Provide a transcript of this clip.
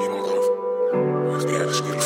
Let's get it, get.